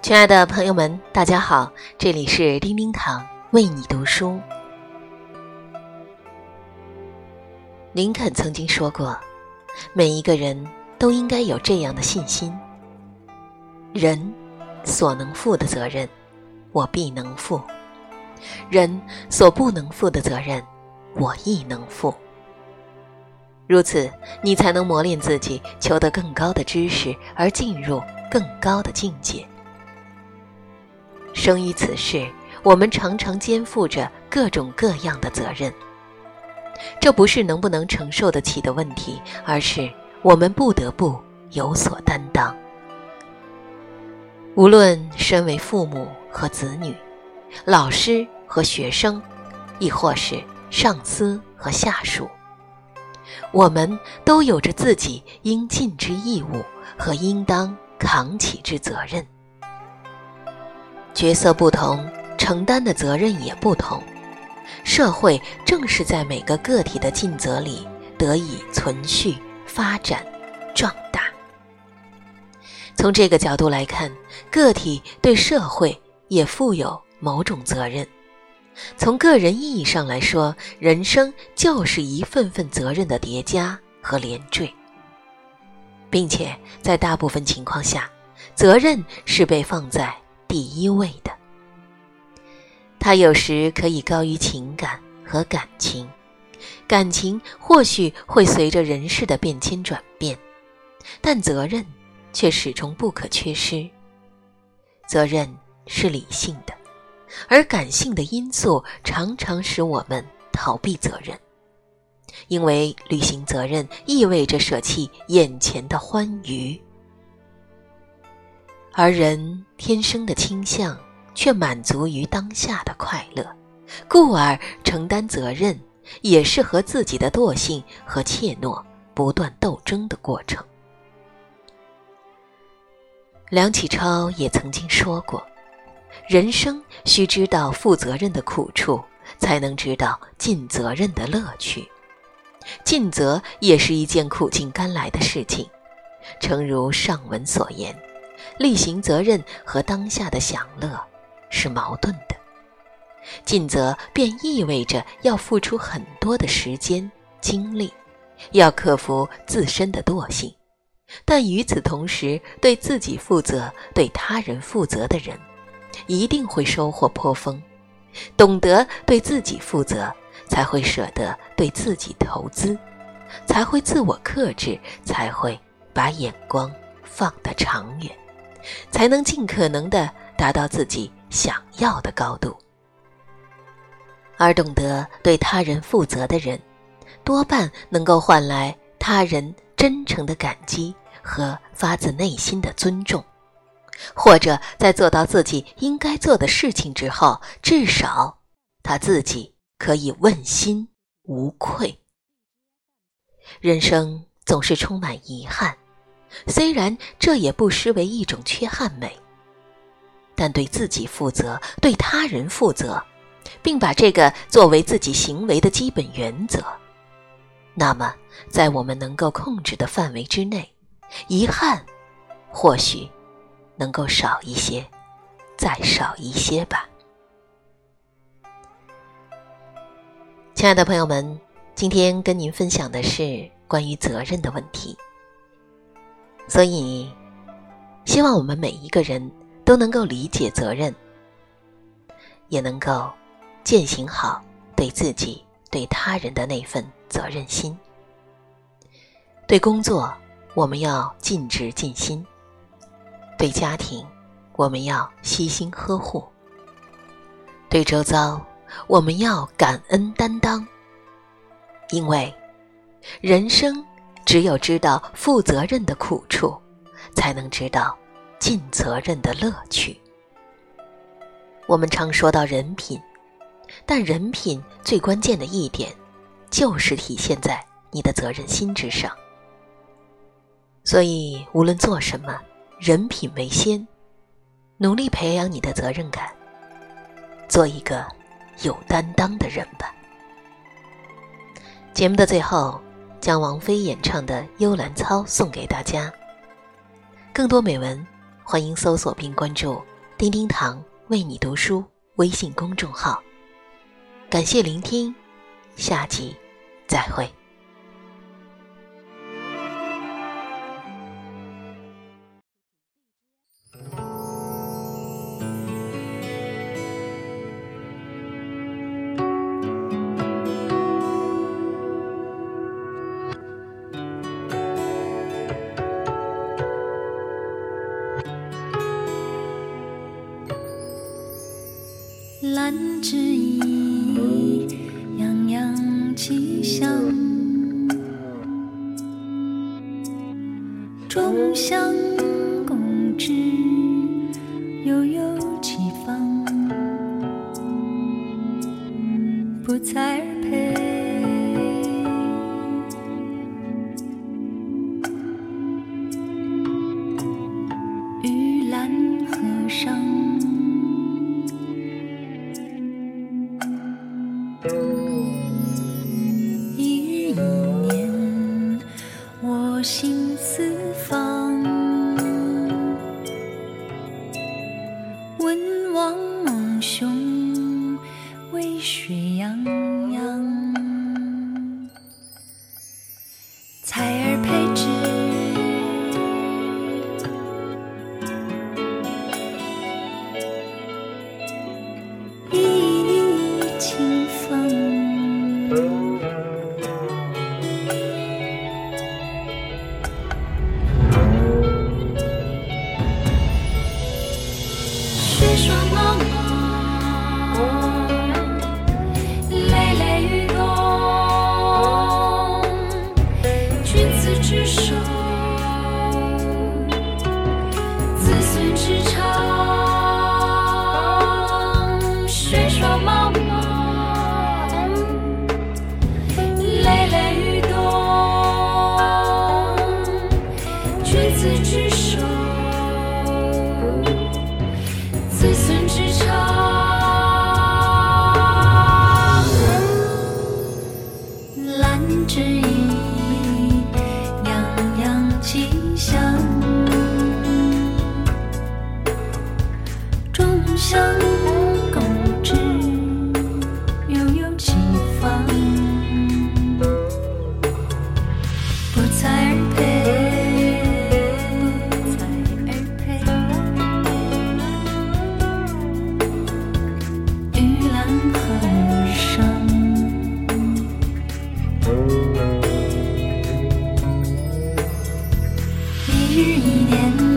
亲爱的朋友们，大家好，这里是叮叮堂为你读书。林肯曾经说过：“每一个人都应该有这样的信心，人所能负的责任，我必能负；人所不能负的责任，我亦能负。如此，你才能磨练自己，求得更高的知识，而进入更高的境界。”生于此世，我们常常肩负着各种各样的责任。这不是能不能承受得起的问题，而是我们不得不有所担当。无论身为父母和子女、老师和学生，亦或是上司和下属，我们都有着自己应尽之义务和应当扛起之责任。角色不同，承担的责任也不同。社会正是在每个个体的尽责里得以存续、发展、壮大。从这个角度来看，个体对社会也负有某种责任。从个人意义上来说，人生就是一份份责任的叠加和连缀，并且在大部分情况下，责任是被放在。第一位的，它有时可以高于情感和感情，感情或许会随着人事的变迁转变，但责任却始终不可缺失。责任是理性的，而感性的因素常常使我们逃避责任，因为履行责任意味着舍弃眼前的欢愉。而人天生的倾向却满足于当下的快乐，故而承担责任也是和自己的惰性和怯懦不断斗争的过程。梁启超也曾经说过：“人生需知道负责任的苦处，才能知道尽责任的乐趣。尽责也是一件苦尽甘来的事情，诚如上文所言。”履行责任和当下的享乐是矛盾的，尽责便意味着要付出很多的时间精力，要克服自身的惰性，但与此同时，对自己负责、对他人负责的人，一定会收获颇丰。懂得对自己负责，才会舍得对自己投资，才会自我克制，才会把眼光放得长远。才能尽可能的达到自己想要的高度，而懂得对他人负责的人，多半能够换来他人真诚的感激和发自内心的尊重，或者在做到自己应该做的事情之后，至少他自己可以问心无愧。人生总是充满遗憾。虽然这也不失为一种缺憾美，但对自己负责，对他人负责，并把这个作为自己行为的基本原则，那么在我们能够控制的范围之内，遗憾或许能够少一些，再少一些吧。亲爱的朋友们，今天跟您分享的是关于责任的问题。所以，希望我们每一个人都能够理解责任，也能够践行好对自己、对他人的那份责任心。对工作，我们要尽职尽心；对家庭，我们要悉心呵护；对周遭，我们要感恩担当。因为，人生。只有知道负责任的苦处，才能知道尽责任的乐趣。我们常说到人品，但人品最关键的一点，就是体现在你的责任心之上。所以，无论做什么，人品为先，努力培养你的责任感，做一个有担当的人吧。节目的最后。将王菲演唱的《幽兰操》送给大家。更多美文，欢迎搜索并关注丁丁堂为你读书微信公众号。感谢聆听，下集再会。众香共知，悠悠其方，不在雪洋洋。指一点。